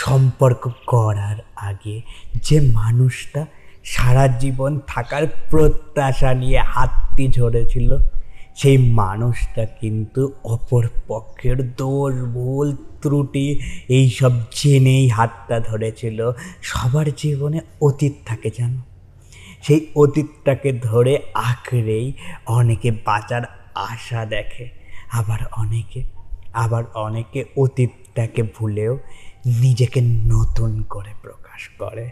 সম্পর্ক করার আগে যে মানুষটা সারা জীবন থাকার প্রত্যাশা নিয়ে হাতটি ঝরেছিল, সেই মানুষটা কিন্তু অপর পক্ষের দোষ, ভুল, ত্রুটি এইসব জেনেই হাতটা ধরেছিল। সবার জীবনে অতীত থাকে, জানো? সেই অতীতটাকে ধরে আঁকড়েই অনেকে বাঁচার আশা দেখে, আবার অনেকে আবার অনেকে অতীতটাকে ভুলেও নিজেকে নতুন করে প্রকাশ করে।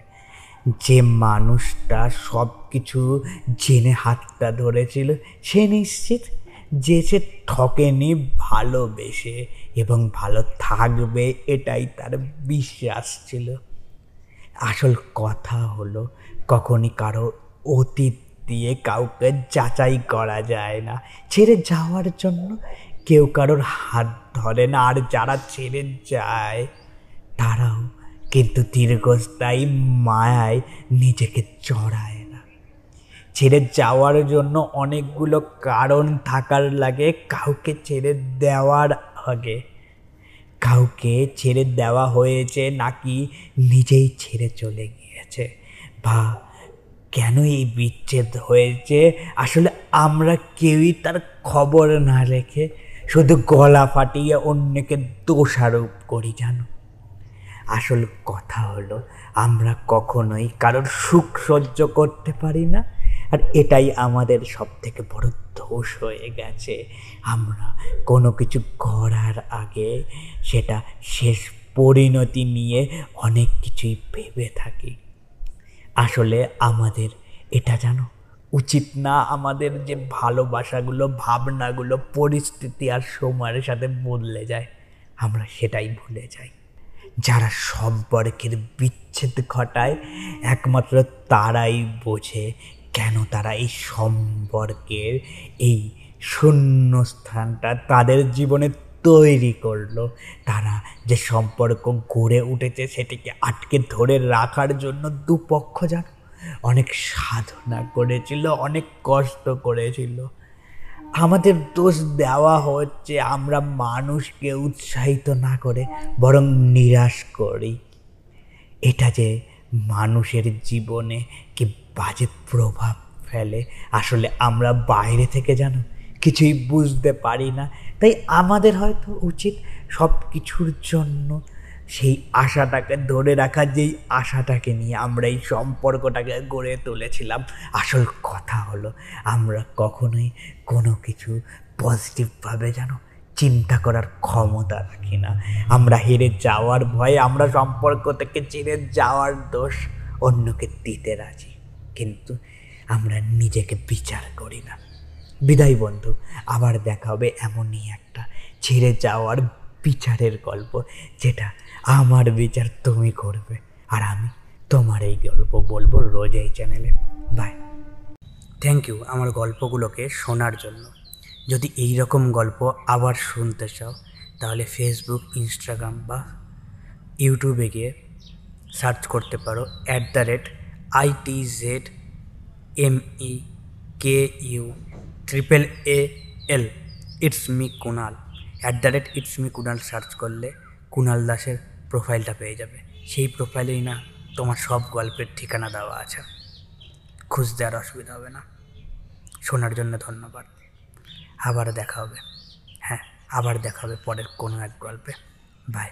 যে মানুষটা সব কিছু জেনে হাতটা ধরেছিল, সে নিশ্চিত যে সে ঠকেনি, ভালোবেসে এবং ভালো থাকবে এটাই তার বিশ্বাস ছিল। আসল কথা হলো, কখনই কারও অতীত দিয়ে কাউকে যাচাই করা যায় না। ছেড়ে যাওয়ার জন্য কেউ কারোর হাত ধরে না, আর যারা ছেড়ে যায় তারাও কিন্তু দীর্ঘস্থায়ী মায়ায় নিজেকে চড়ায় না। ছেড়ে যাওয়ার জন্য অনেকগুলো কারণ থাকার লাগে কাউকে ছেড়ে দেওয়ার আগে। কাউকে ছেড়ে দেওয়া হয়েছে নাকি নিজেই ছেড়ে চলে গিয়েছে? বা কেন এই বিচ্ছেদ হয়েছে? আসলে আমরা কেউই তার খবর না রেখে শুধু গলা ফাটিয়ে অন্যকে দোষারোপ করি, জানো? আসল কথা হলো, আমরা কখনোই কারোর সুখ সহ্য করতে পারি না। আর এটাই আমাদের সব থেকে বড় দোষ হয়ে গেছে। আমরা কোনো কিছু করার আগে সেটা শেষ পরিণতি নিয়ে অনেক কিছুই ভেবে থাকি। আসলে আমাদের এটা জানো, উচিত না আমাদের যে ভালোবাসাগুলো, ভাবনাগুলো, পরিস্থিতি আর সময়ের সাথে বদলে যায়। আমরা সেটাই ভুলে যাই। যারা সম্পর্কের বিচ্ছেদ ঘটায়, একমাত্র তারাই বোঝে কেন তারা এই সম্পর্কের এই শূন্যস্থানটা তাদের জীবনে তৈরি করল। তারা যে সম্পর্ক গড়ে উঠেছে সেটিকে আটকে ধরে রাখার জন্য দুপক্ষ যেন অনেক সাধনা করেছিল, অনেক কষ্ট করেছিল। আমাদের দোষ দেওয়া হচ্ছে আমরা মানুষকে উৎসাহিত না করে, বরং নিরাশ করি। এটা যে মানুষের জীবনে কি বাজে প্রভাব ফেলে, আসলে আমরা বাইরে থেকে জানো কিছুই বুঝতে পারি না। তাই আমাদের হয়তো উচিত সব কিছুর জন্য সেই আশাটাকে ধরে রাখার যেই আশাটাকে নিয়ে আমরা এই সম্পর্কটাকে গড়ে তুলেছিলাম, আসল কথা হলো আমরা কখনোই কোনো কিছু পজিটিভভাবে জানো চিন্তা করার ক্ষমতা রাখি না। আমরা হেরে যাওয়ার ভয়ে আমরা সম্পর্ক থেকে চিনে যাওয়ার দোষ অন্যকে দিতে রাজি, কিন্তু আমরা নিজেকে বিচার করি না। বিদায় বন্ধু, আবার দেখা হবে এমনই একটা ছেড়ে যাওয়ার বিচারের গল্প, যেটা আমার বিচার তুমি করবে। আর আমি তোমার এই গল্প বলব রোজ এই চ্যানেলে। বাই থ্যাংক ইউ আমার গল্পগুলোকে শোনার জন্য। যদি এই রকম গল্প আবার শুনতে চাও, তাহলে ফেসবুক ইনস্টাগ্রাম বা ইউটিউবে গিয়ে সার্চ করতে পারো at the rate IT Z M E K U triple A L it's me Kunal at the rate it's me Kunal search করলে কুণাল দাসের প্রোফাইলটা পেয়ে যাবে। সেই প্রোফাইলেই না তোমার সব গল্পের ঠিকানা দেওয়া আছে। খুঁজতে আর অসুবিধা হবে না। শোনার জন্য ধন্যবাদ। আবার দেখা হবে। হ্যাঁ আবার দেখা হবে পরের কোনো এক গল্পে। বাই